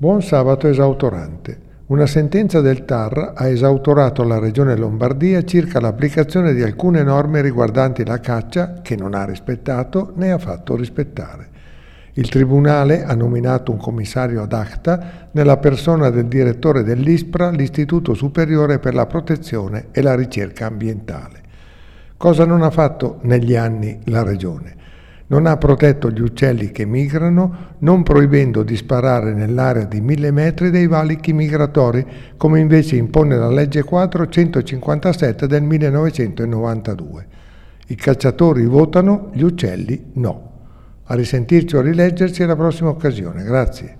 Buon sabato esautorante. Una sentenza del TAR ha esautorato la Regione Lombardia circa l'applicazione di alcune norme riguardanti la caccia che non ha rispettato né ha fatto rispettare. Il Tribunale ha nominato un commissario ad acta nella persona del direttore dell'ISPRA, l'Istituto Superiore per la Protezione e la Ricerca Ambientale. Cosa non ha fatto negli anni la Regione? Non ha protetto gli uccelli che migrano, non proibendo di sparare nell'area di mille metri dei valichi migratori, come invece impone la legge 457 del 1992. I cacciatori votano, gli uccelli no. A risentirci o a rileggerci alla prossima occasione. Grazie.